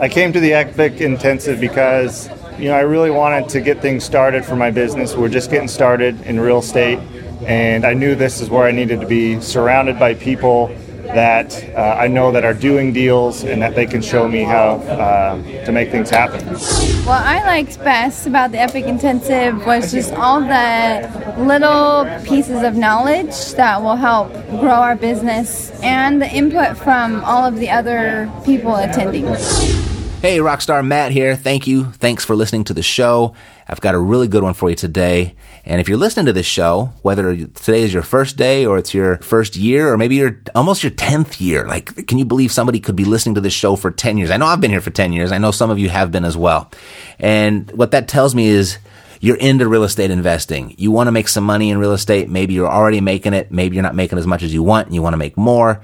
I came to the Epic Intensive because you know I really wanted to get things started for my business. We're just getting started in real estate, and I knew this is where I needed to be, surrounded by people that uh, I know that are doing deals and that they can show me how uh, to make things happen. What I liked best about the Epic Intensive was just all the little pieces of knowledge that will help grow our business and the input from all of the other people attending. Hey, Rockstar Matt here. Thank you. Thanks for listening to the show. I've got a really good one for you today. And if you're listening to this show, whether today is your first day or it's your first year or maybe you're almost your 10th year, like, can you believe somebody could be listening to this show for 10 years? I know I've been here for 10 years. I know some of you have been as well. And what that tells me is you're into real estate investing. You want to make some money in real estate. Maybe you're already making it. Maybe you're not making as much as you want and you want to make more.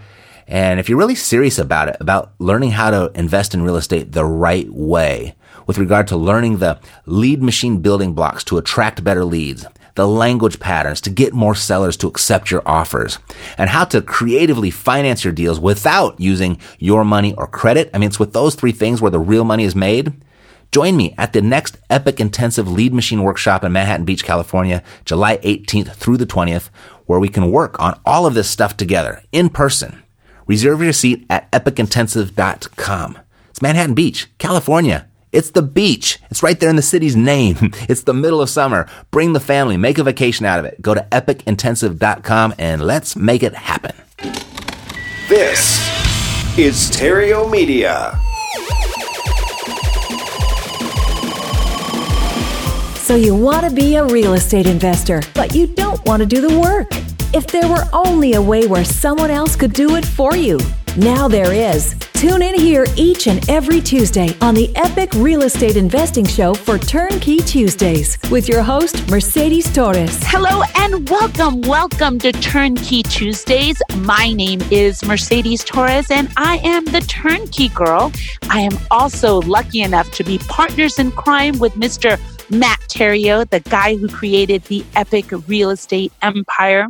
And if you're really serious about it, about learning how to invest in real estate the right way, with regard to learning the lead machine building blocks to attract better leads, the language patterns to get more sellers to accept your offers, and how to creatively finance your deals without using your money or credit. I mean, it's with those three things where the real money is made. Join me at the next Epic Intensive Lead Machine Workshop in Manhattan Beach, California, July 18th through the 20th, where we can work on all of this stuff together in person. Reserve your seat at epicintensive.com. It's Manhattan Beach, California. It's the beach. It's right there in the city's name. It's the middle of summer. Bring the family. Make a vacation out of it. Go to epicintensive.com and let's make it happen. This is Stereo Media. So you want to be a real estate investor, but you don't want to do the work. If there were only a way where someone else could do it for you. Now there is. Tune in here each and every Tuesday on the Epic Real Estate Investing Show for Turnkey Tuesdays with your host, Mercedes Torres. Hello and welcome. Welcome to Turnkey Tuesdays. My name is Mercedes Torres and I am the Turnkey Girl. I am also lucky enough to be partners in crime with Mr. Matt Theriault, the guy who created the epic real estate empire.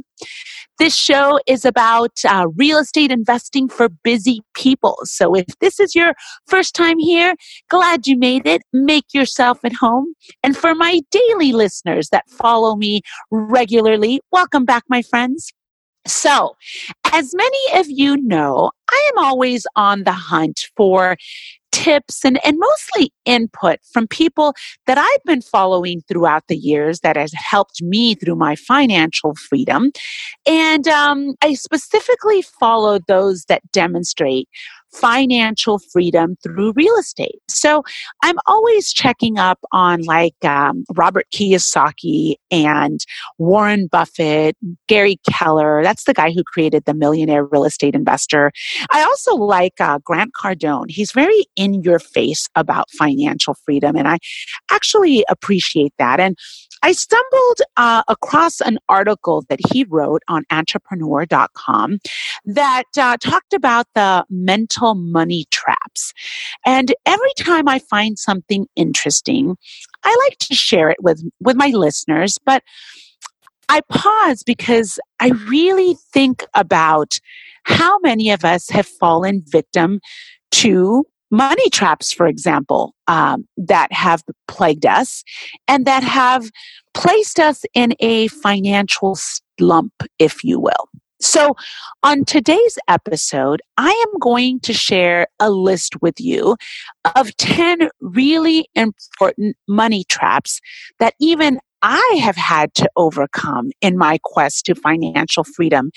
This show is about uh, real estate investing for busy people. So if this is your first time here, glad you made it. Make yourself at home. And for my daily listeners that follow me regularly, welcome back, my friends. So, as many of you know, I am always on the hunt for tips and, and mostly input from people that I've been following throughout the years that has helped me through my financial freedom. And um, I specifically follow those that demonstrate financial freedom through real estate. So I'm always checking up on like um, Robert Kiyosaki and Warren Buffett, Gary Keller. That's the guy who created the Millionaire Real Estate Investor. I also like uh, Grant Cardone. He's very in your face about financial freedom, and I actually appreciate that. And I stumbled uh, across an article that he wrote on entrepreneur.com that uh, talked about the mental money traps. And every time I find something interesting, I like to share it with, with my listeners, but I pause because I really think about how many of us have fallen victim to money traps, for example, um, that have plagued us and that have placed us in a financial slump, if you will. So, on today's episode, I am going to share a list with you of 10 really important money traps that even I have had to overcome in my quest to financial freedom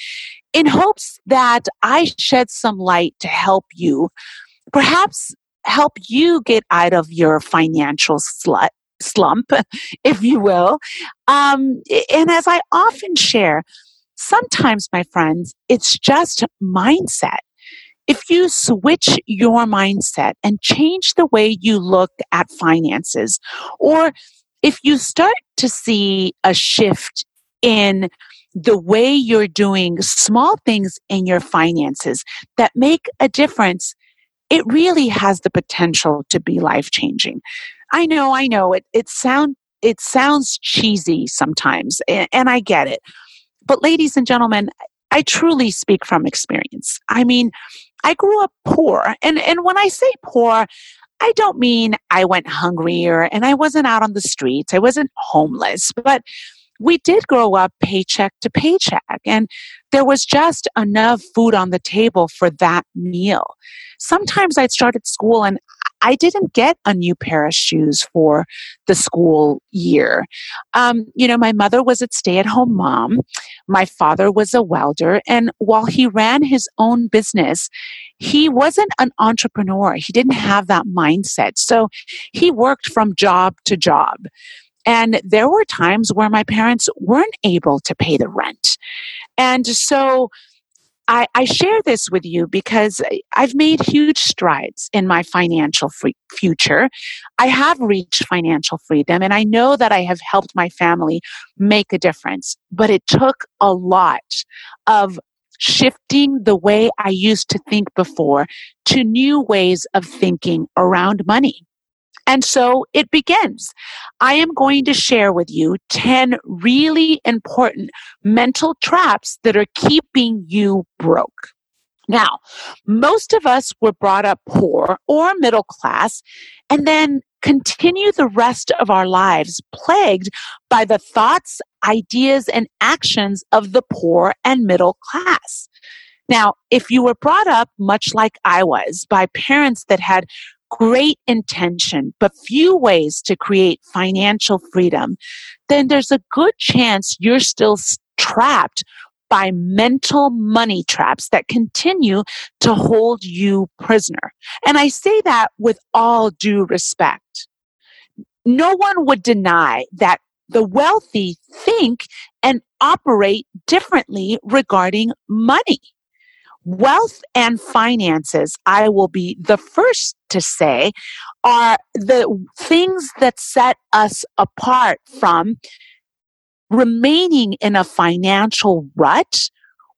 in hopes that I shed some light to help you, perhaps help you get out of your financial slut slump, if you will. Um, and as I often share, Sometimes, my friends, it's just mindset. If you switch your mindset and change the way you look at finances, or if you start to see a shift in the way you're doing small things in your finances that make a difference, it really has the potential to be life changing. I know, I know it, it sound, it sounds cheesy sometimes, and, and I get it. But, ladies and gentlemen, I truly speak from experience. I mean, I grew up poor. And, and when I say poor, I don't mean I went hungrier and I wasn't out on the streets. I wasn't homeless, but we did grow up paycheck to paycheck and there was just enough food on the table for that meal. Sometimes I'd start at school and I didn't get a new pair of shoes for the school year. Um, you know, my mother was a stay at home mom. My father was a welder. And while he ran his own business, he wasn't an entrepreneur. He didn't have that mindset. So he worked from job to job. And there were times where my parents weren't able to pay the rent. And so I, I, share this with you because I've made huge strides in my financial free future. I have reached financial freedom and I know that I have helped my family make a difference, but it took a lot of shifting the way I used to think before to new ways of thinking around money. And so it begins. I am going to share with you 10 really important mental traps that are keeping you broke. Now, most of us were brought up poor or middle class and then continue the rest of our lives plagued by the thoughts, ideas, and actions of the poor and middle class. Now, if you were brought up much like I was by parents that had great intention, but few ways to create financial freedom, then there's a good chance you're still trapped by mental money traps that continue to hold you prisoner. And I say that with all due respect. No one would deny that the wealthy think and operate differently regarding money. Wealth and finances, I will be the first to say, are the things that set us apart from remaining in a financial rut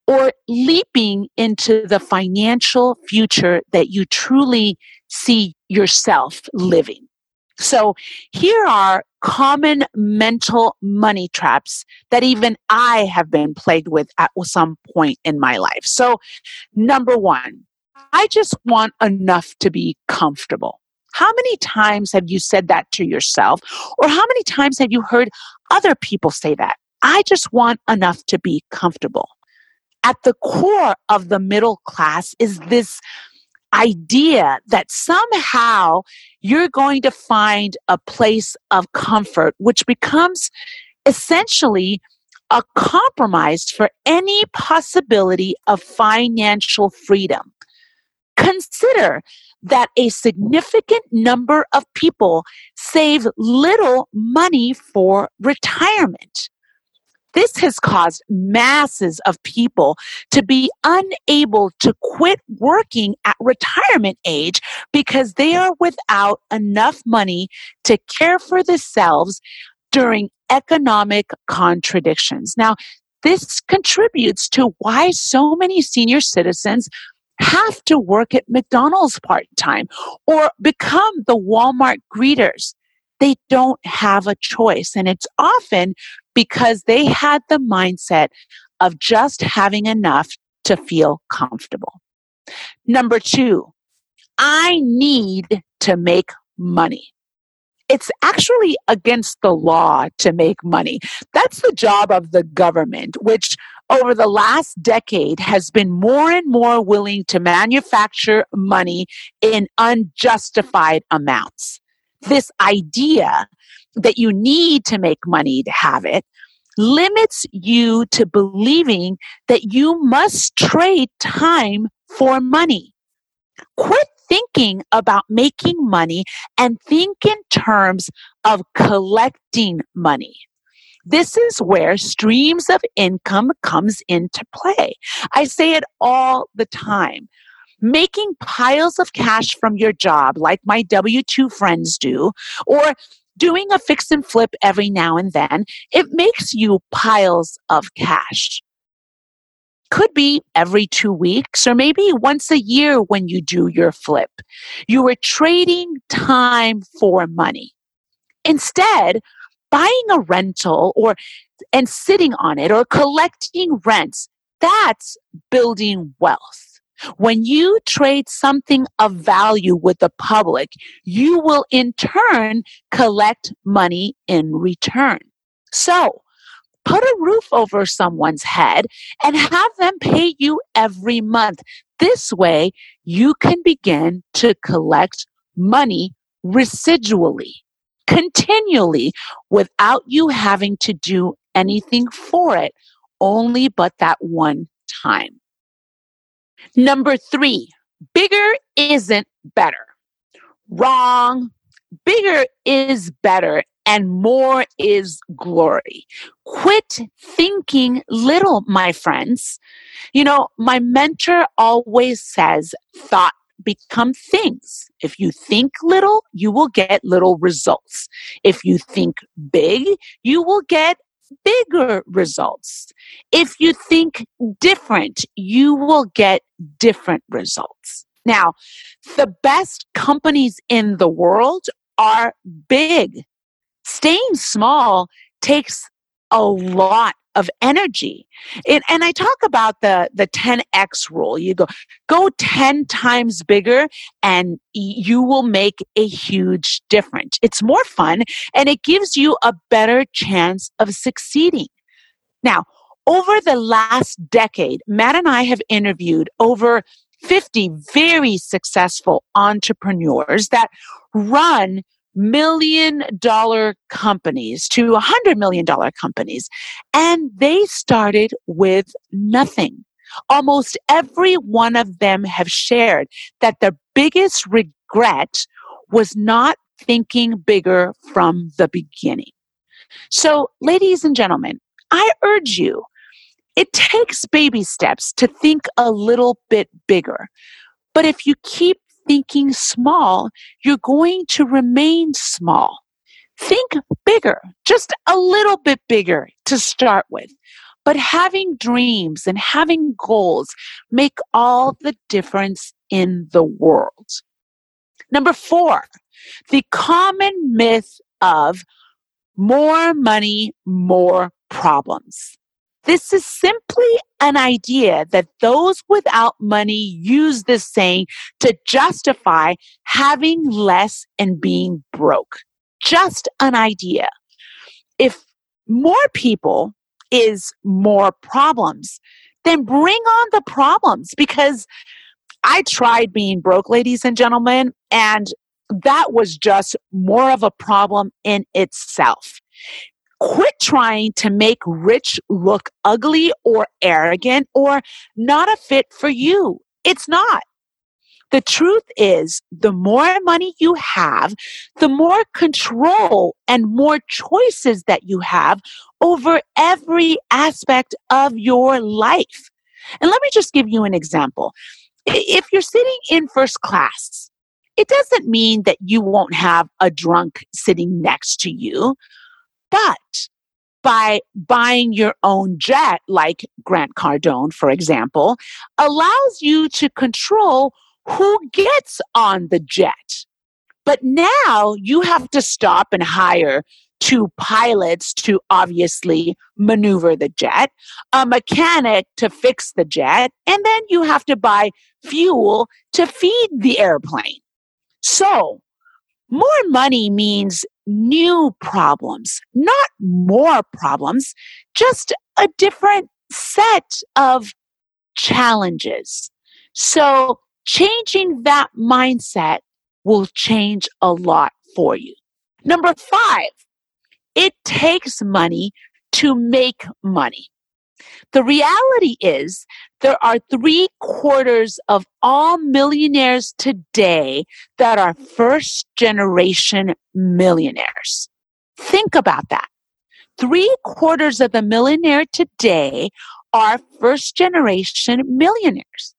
or leaping into the financial future that you truly see yourself living. So here are common mental money traps that even I have been plagued with at some point in my life. So number one, I just want enough to be comfortable. How many times have you said that to yourself? Or how many times have you heard other people say that? I just want enough to be comfortable. At the core of the middle class is this idea that somehow you're going to find a place of comfort, which becomes essentially a compromise for any possibility of financial freedom. Consider that a significant number of people save little money for retirement. This has caused masses of people to be unable to quit working at retirement age because they are without enough money to care for themselves during economic contradictions. Now, this contributes to why so many senior citizens have to work at McDonald's part time or become the Walmart greeters. They don't have a choice. And it's often because they had the mindset of just having enough to feel comfortable. Number two, I need to make money. It's actually against the law to make money. That's the job of the government, which over the last decade has been more and more willing to manufacture money in unjustified amounts. This idea that you need to make money to have it limits you to believing that you must trade time for money. Quit thinking about making money and think in terms of collecting money. This is where streams of income comes into play. I say it all the time. Making piles of cash from your job, like my W 2 friends do, or doing a fix and flip every now and then, it makes you piles of cash. Could be every two weeks or maybe once a year when you do your flip. You are trading time for money. Instead, buying a rental or and sitting on it or collecting rents, that's building wealth. When you trade something of value with the public, you will in turn collect money in return. So, put a roof over someone's head and have them pay you every month. This way, you can begin to collect money residually, continually, without you having to do anything for it, only but that one time. Number three, bigger isn't better. Wrong. Bigger is better and more is glory. Quit thinking little, my friends. You know, my mentor always says thought become things. If you think little, you will get little results. If you think big, you will get bigger results. If you think different, you will get different results. Now, the best companies in the world are big. Staying small takes a lot of energy. And I talk about the, the 10x rule. You go, go 10 times bigger and you will make a huge difference. It's more fun and it gives you a better chance of succeeding. Now, over the last decade, Matt and I have interviewed over 50 very successful entrepreneurs that run million dollar companies to a hundred million dollar companies. And they started with nothing. Almost every one of them have shared that their biggest regret was not thinking bigger from the beginning. So, ladies and gentlemen, I urge you, it takes baby steps to think a little bit bigger. But if you keep thinking small, you're going to remain small. Think bigger, just a little bit bigger to start with. But having dreams and having goals make all the difference in the world. Number four, the common myth of more money, more problems. This is simply an idea that those without money use this saying to justify having less and being broke. Just an idea. If more people is more problems, then bring on the problems because I tried being broke, ladies and gentlemen, and that was just more of a problem in itself. Quit trying to make rich look ugly or arrogant or not a fit for you. It's not. The truth is, the more money you have, the more control and more choices that you have over every aspect of your life. And let me just give you an example. If you're sitting in first class, it doesn't mean that you won't have a drunk sitting next to you but by buying your own jet, like Grant Cardone, for example, allows you to control who gets on the jet. But now you have to stop and hire two pilots to obviously maneuver the jet, a mechanic to fix the jet, and then you have to buy fuel to feed the airplane. So, more money means new problems, not more problems, just a different set of challenges. So changing that mindset will change a lot for you. Number five, it takes money to make money. The reality is there are three quarters of all millionaires today that are first generation millionaires. Think about that. Three quarters of the millionaire today are first generation millionaires.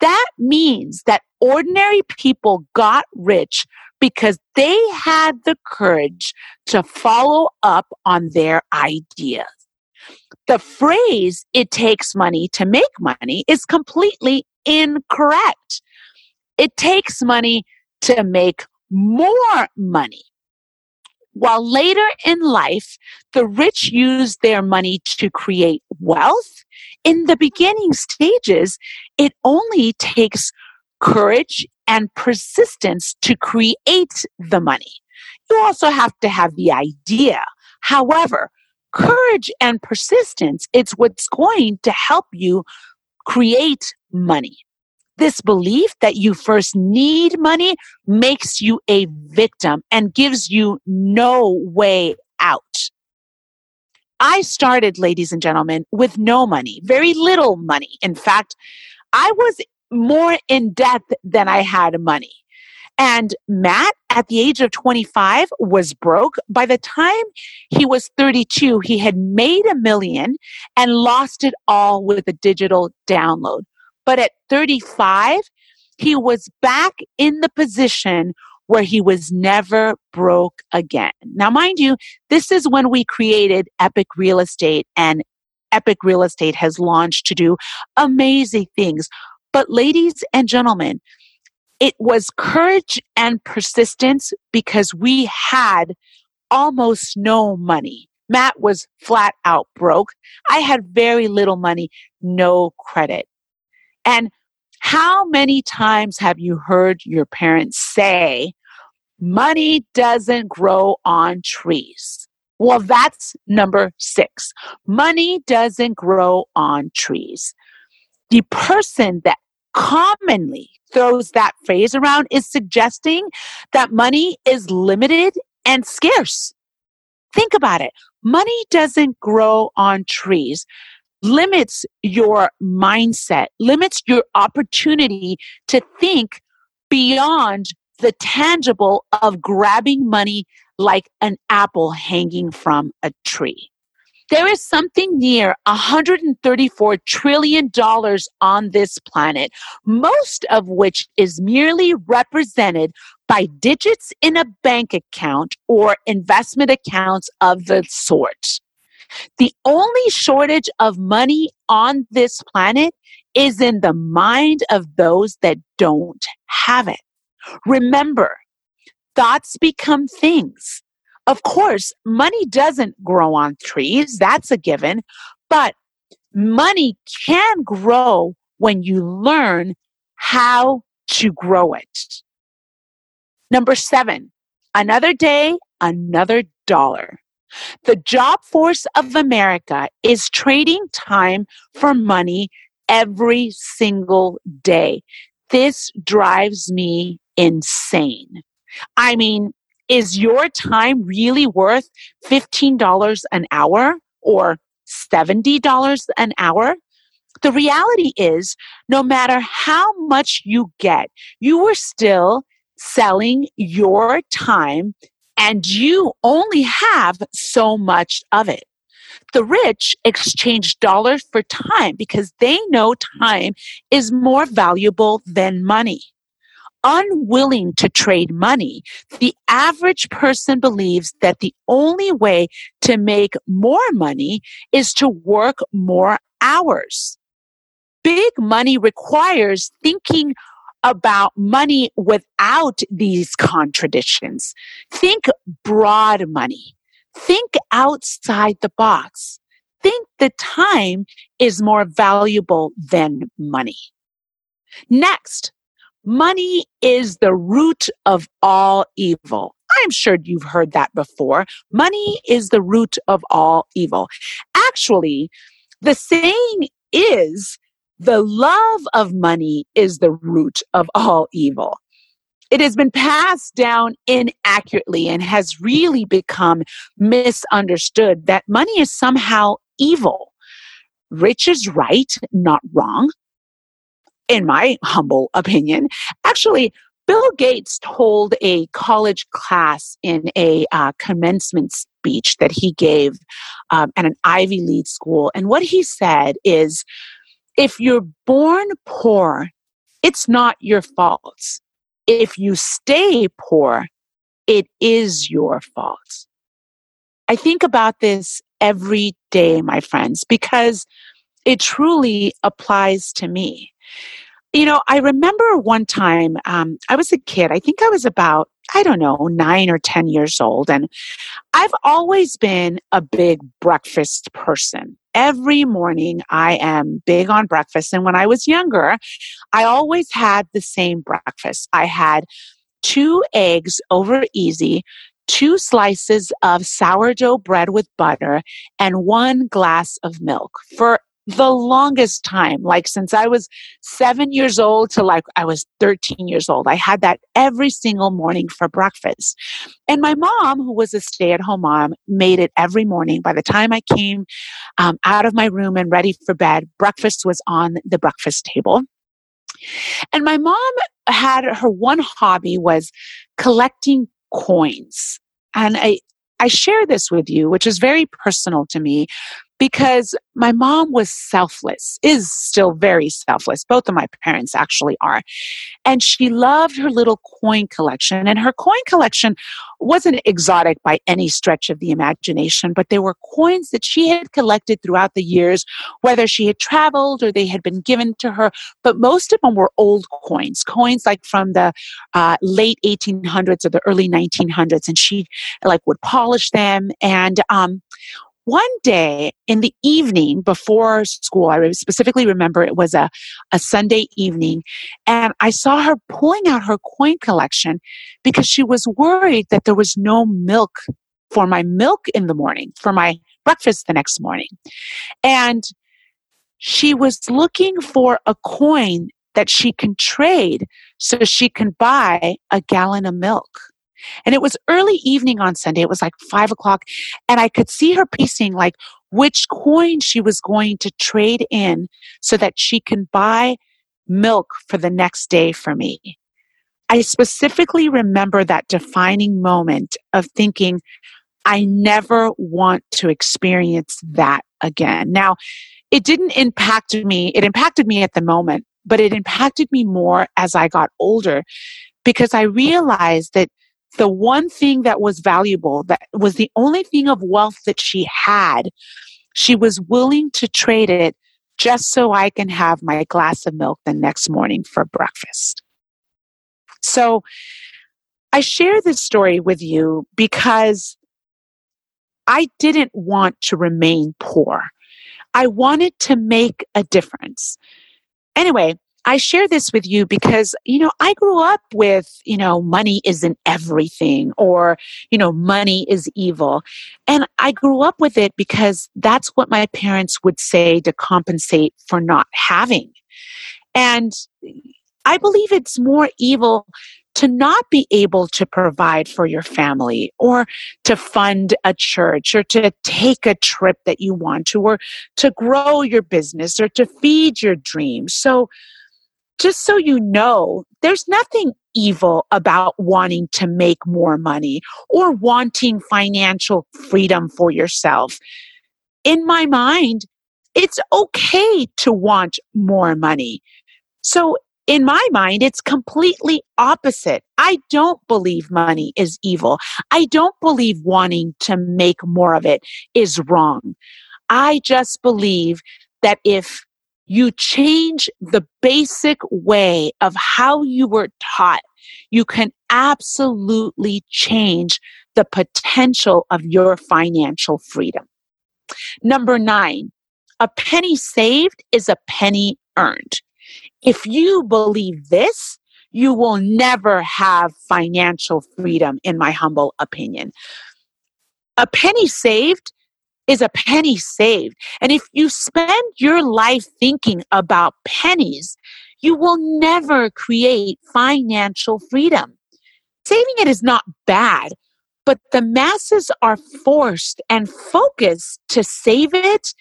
That means that ordinary people got rich because they had the courage to follow up on their ideas. The phrase, it takes money to make money, is completely incorrect. It takes money to make more money. While later in life, the rich use their money to create wealth, in the beginning stages, it only takes courage and persistence to create the money. You also have to have the idea. However, courage and persistence, it's what's going to help you create money. This belief that you first need money makes you a victim and gives you no way out. I started, ladies and gentlemen, with no money, very little money. In fact, I was more in debt than I had money. And Matt, at the age of 25, was broke. By the time he was 32, he had made a million and lost it all with a digital download. But at 35, he was back in the position where he was never broke again. Now, mind you, this is when we created Epic Real Estate and Epic Real Estate has launched to do amazing things. But ladies and gentlemen, it was courage and persistence because we had almost no money. Matt was flat out broke. I had very little money, no credit. And how many times have you heard your parents say, money doesn't grow on trees? Well, that's number six. Money doesn't grow on trees. The person that commonly throws that phrase around is suggesting that money is limited and scarce. Think about it. Money doesn't grow on trees limits your mindset, limits your opportunity to think beyond the tangible of grabbing money like an apple hanging from a tree. There is something near $134 trillion on this planet, most of which is merely represented by digits in a bank account or investment accounts of the sort. The only shortage of money on this planet is in the mind of those that don't have it. Remember, thoughts become things. Of course, money doesn't grow on trees. That's a given. But money can grow when you learn how to grow it. Number seven, another day, another dollar. The job force of America is trading time for money every single day. This drives me insane. I mean, is your time really worth $15 an hour or $70 an hour? The reality is, no matter how much you get, you are still selling your time and you only have so much of it. The rich exchange dollars for time because they know time is more valuable than money. Unwilling to trade money, the average person believes that the only way to make more money is to work more hours. Big money requires thinking about money without these contradictions. Think broad money. Think outside the box. Think the time is more valuable than money. Next, money is the root of all evil. I'm sure you've heard that before. Money is the root of all evil. Actually, The saying is the love of money is the root of all evil. It has been passed down inaccurately and has really become misunderstood that money is somehow evil. Rich is right, not wrong, in my humble opinion. Actually, Bill Gates told a college class in a uh, commencement speech that he gave um, at an Ivy League school. And what he said is if you're born poor, it's not your fault. If you stay poor, it is your fault. I think about this every day, my friends, because it truly applies to me. You know, I remember one time um, I was a kid. I think I was about, I don't know, nine or 10 years old. And I've always been a big breakfast person. Every morning I am big on breakfast. And when I was younger, I always had the same breakfast. I had two eggs over easy, two slices of sourdough bread with butter, and one glass of milk for the longest time, like since I was seven years old to like I was 13 years old. I had that every single morning for breakfast. And my mom, who was a stay at home mom, made it every morning. By the time I came um, out of my room and ready for bed, breakfast was on the breakfast table. And my mom had her one hobby was collecting coins. And I, I share this with you, which is very personal to me because my mom was selfless, is still very selfless. Both of my parents actually are. And she loved her little coin collection. And her coin collection wasn't exotic by any stretch of the imagination, but they were coins that she had collected throughout the years, whether she had traveled or they had been given to her. But most of them were old coins, coins like from the uh, late 1800s or the early 1900s. And she like would polish them. And um, one day in the evening before school, I specifically remember it was a, a Sunday evening, and I saw her pulling out her coin collection because she was worried that there was no milk for my milk in the morning, for my breakfast the next morning. And she was looking for a coin that she can trade so she can buy a gallon of milk. And it was early evening on Sunday. It was like five o'clock. And I could see her piecing like which coin she was going to trade in so that she can buy milk for the next day for me. I specifically remember that defining moment of thinking, I never want to experience that again. Now, it didn't impact me. It impacted me at the moment, but it impacted me more as I got older because I realized that the one thing that was valuable, that was the only thing of wealth that she had, she was willing to trade it just so I can have my glass of milk the next morning for breakfast. So I share this story with you because I didn't want to remain poor. I wanted to make a difference. Anyway, I share this with you because, you know, I grew up with, you know, money isn't everything or, you know, money is evil. And I grew up with it because that's what my parents would say to compensate for not having. And I believe it's more evil to not be able to provide for your family or to fund a church or to take a trip that you want to or to grow your business or to feed your dreams. So just so you know, there's nothing evil about wanting to make more money or wanting financial freedom for yourself. In my mind, it's okay to want more money. So in my mind, it's completely opposite. I don't believe money is evil. I don't believe wanting to make more of it is wrong. I just believe that if you change the basic way of how you were taught, you can absolutely change the potential of your financial freedom. Number nine, a penny saved is a penny earned. If you believe this, you will never have financial freedom, in my humble opinion. A penny saved is a penny saved. And if you spend your life thinking about pennies, you will never create financial freedom. Saving it is not bad, but the masses are forced and focused to save it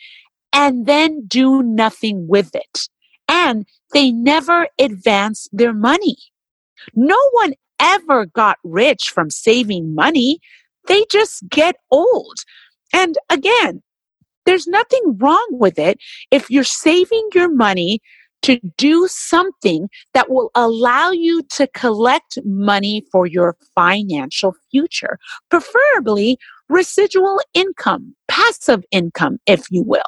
and then do nothing with it. And they never advance their money. No one ever got rich from saving money. They just get old. And again, there's nothing wrong with it if you're saving your money to do something that will allow you to collect money for your financial future, preferably residual income, passive income, if you will.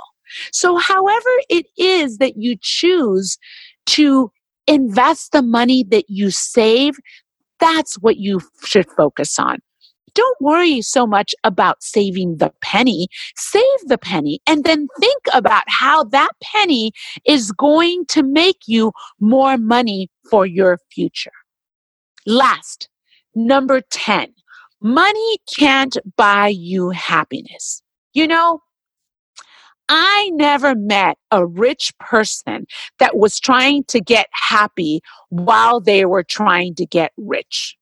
So, however it is that you choose to invest the money that you save, that's what you should focus on don't worry so much about saving the penny. Save the penny and then think about how that penny is going to make you more money for your future. Last, number 10, money can't buy you happiness. You know, I never met a rich person that was trying to get happy while they were trying to get rich.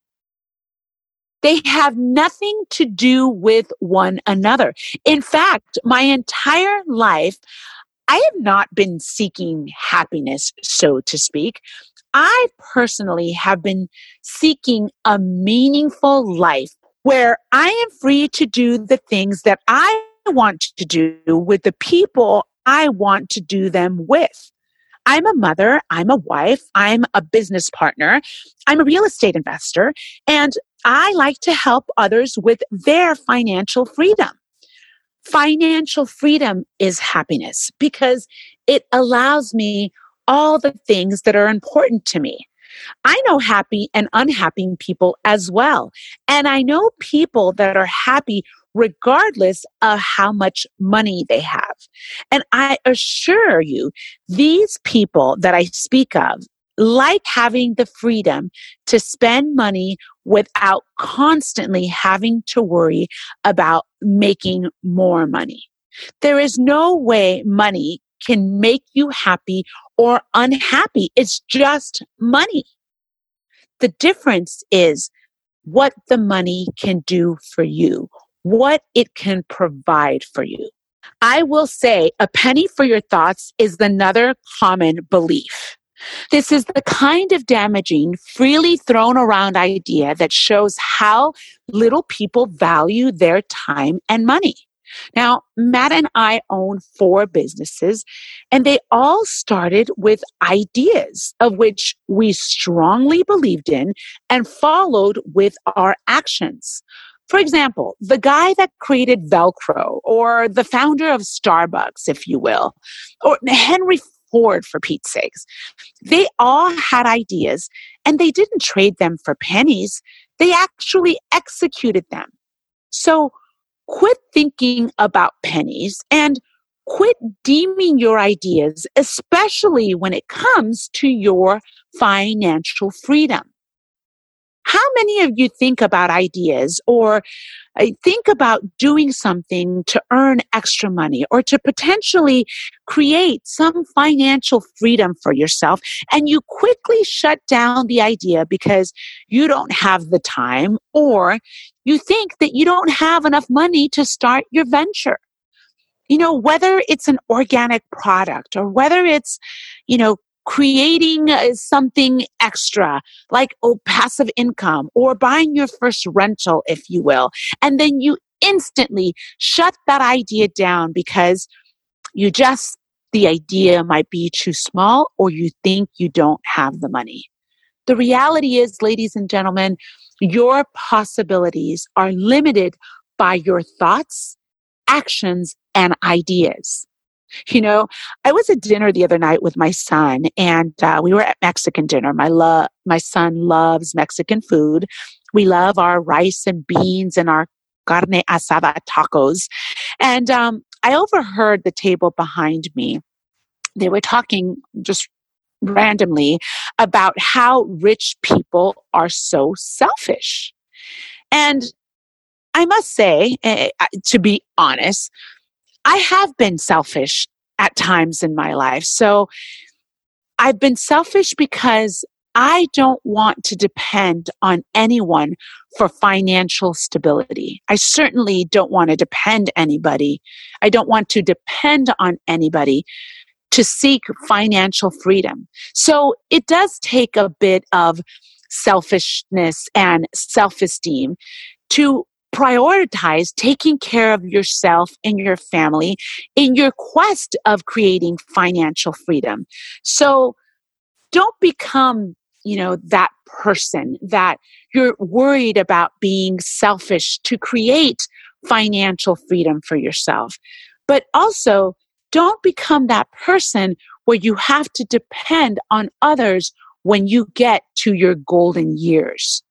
They have nothing to do with one another. In fact, my entire life, I have not been seeking happiness, so to speak. I personally have been seeking a meaningful life where I am free to do the things that I want to do with the people I want to do them with. I'm a mother, I'm a wife, I'm a business partner, I'm a real estate investor, and I like to help others with their financial freedom. Financial freedom is happiness because it allows me all the things that are important to me. I know happy and unhappy people as well. And I know people that are happy regardless of how much money they have. And I assure you, these people that I speak of like having the freedom to spend money without constantly having to worry about making more money. There is no way money can make you happy or unhappy. It's just money. The difference is what the money can do for you, what it can provide for you. I will say a penny for your thoughts is another common belief. This is the kind of damaging, freely thrown around idea that shows how little people value their time and money. Now, Matt and I own four businesses, and they all started with ideas of which we strongly believed in and followed with our actions. For example, the guy that created Velcro, or the founder of Starbucks, if you will, or Henry Ford, for Pete's sakes. They all had ideas and they didn't trade them for pennies. They actually executed them. So quit thinking about pennies and quit deeming your ideas, especially when it comes to your financial freedom. How many of you think about ideas or uh, think about doing something to earn extra money or to potentially create some financial freedom for yourself and you quickly shut down the idea because you don't have the time or you think that you don't have enough money to start your venture? you know, whether it's an organic product or whether it's, you know, creating uh, something extra like oh passive income or buying your first rental if you will. And then you instantly shut that idea down because you just the idea might be too small or you think you don't have the money. The reality is ladies and gentlemen your possibilities are limited by your thoughts actions and ideas you know, I was at dinner the other night with my son, and uh, we were at Mexican dinner. My love, my son loves Mexican food. We love our rice and beans and our carne asada tacos. And um, I overheard the table behind me. They were talking just randomly about how rich people are so selfish. And I must say, uh, to be honest, I have been selfish at times in my life. So I've been selfish because I don't want to depend on anyone for financial stability. I certainly don't want to depend anybody. I don't want to depend on anybody to seek financial freedom. So it does take a bit of selfishness and self-esteem to prioritize taking care of yourself and your family in your quest of creating financial freedom. So don't become, you know, that person that you're worried about being selfish to create financial freedom for yourself. But also don't become that person where you have to depend on others when you get to your golden years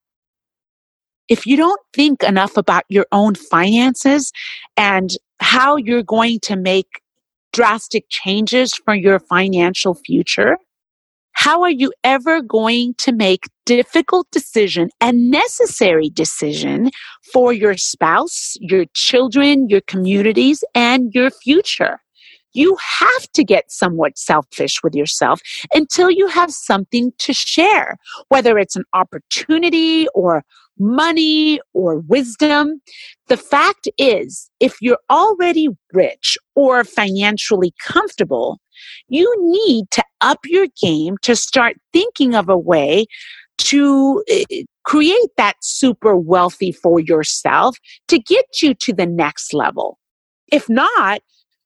if you don't think enough about your own finances and how you're going to make drastic changes for your financial future, how are you ever going to make difficult decision and necessary decision for your spouse, your children, your communities, and your future? You have to get somewhat selfish with yourself until you have something to share, whether it's an opportunity or money or wisdom. The fact is, if you're already rich or financially comfortable, you need to up your game to start thinking of a way to eh, create that super wealthy for yourself to get you to the next level. If not,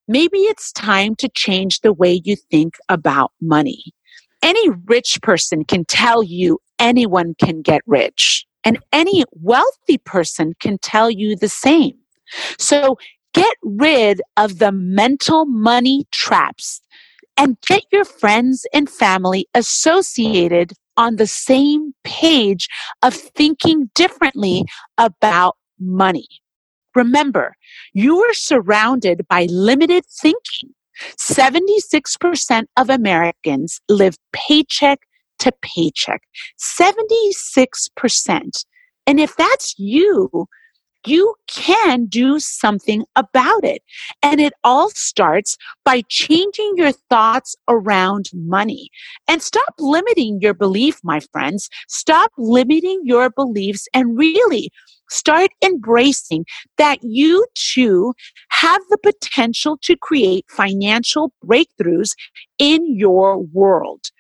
maybe it's time to change the way you think about money. Any rich person can tell you anyone can get rich. And any wealthy person can tell you the same. So get rid of the mental money traps and get your friends and family associated on the same page of thinking differently about money. Remember, you are surrounded by limited thinking. 76% of Americans live paycheck to paycheck. 76%. And if that's you, you can do something about it. And it all starts by changing your thoughts around money. And stop limiting your belief, my friends. Stop limiting your beliefs and really start embracing that you too have the potential to create financial breakthroughs in your world.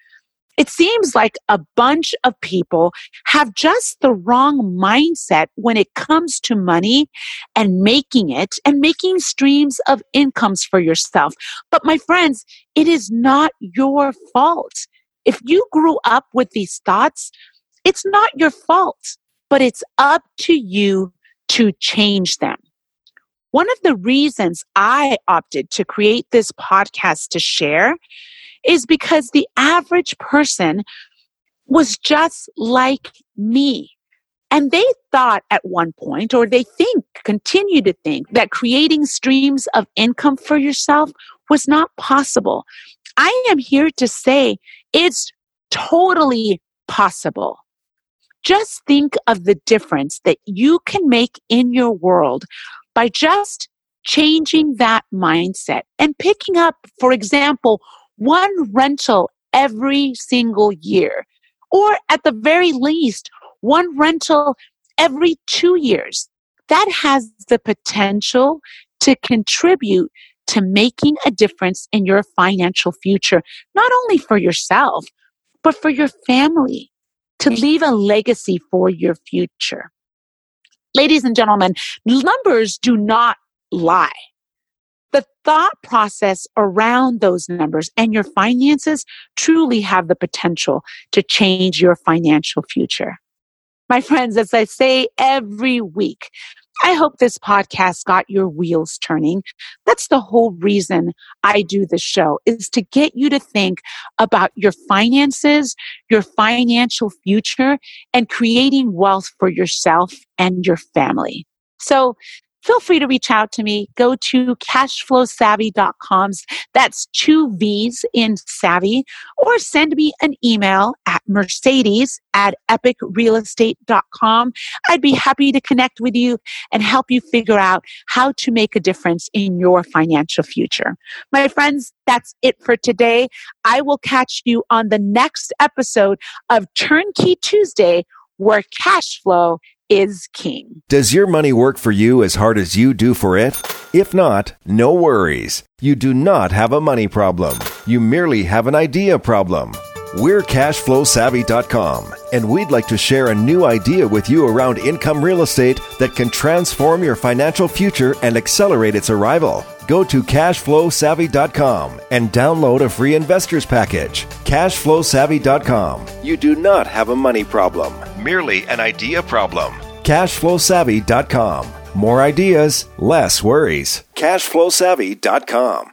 It seems like a bunch of people have just the wrong mindset when it comes to money and making it and making streams of incomes for yourself. But my friends, it is not your fault. If you grew up with these thoughts, it's not your fault, but it's up to you to change them. One of the reasons I opted to create this podcast to share is because the average person was just like me. And they thought at one point, or they think, continue to think, that creating streams of income for yourself was not possible. I am here to say it's totally possible. Just think of the difference that you can make in your world by just changing that mindset and picking up, for example, one rental every single year, or at the very least, one rental every two years. That has the potential to contribute to making a difference in your financial future, not only for yourself, but for your family, to leave a legacy for your future. Ladies and gentlemen, numbers do not lie thought process around those numbers and your finances truly have the potential to change your financial future. My friends, as I say every week, I hope this podcast got your wheels turning. That's the whole reason I do the show is to get you to think about your finances, your financial future, and creating wealth for yourself and your family. So feel free to reach out to me. Go to cashflowsavvy.com. That's two V's in savvy, or send me an email at mercedes at epicrealestate.com. I'd be happy to connect with you and help you figure out how to make a difference in your financial future. My friends, that's it for today. I will catch you on the next episode of Turnkey Tuesday, where cash flow is king. Does your money work for you as hard as you do for it? If not, no worries. You do not have a money problem. You merely have an idea problem. We're cashflowsavvy.com, and we'd like to share a new idea with you around income real estate that can transform your financial future and accelerate its arrival. Go to cashflowsavvy.com and download a free investor's package. Cashflowsavvy.com. You do not have a money problem, merely an idea problem. Cashflowsavvy.com. More ideas, less worries. Cashflowsavvy.com.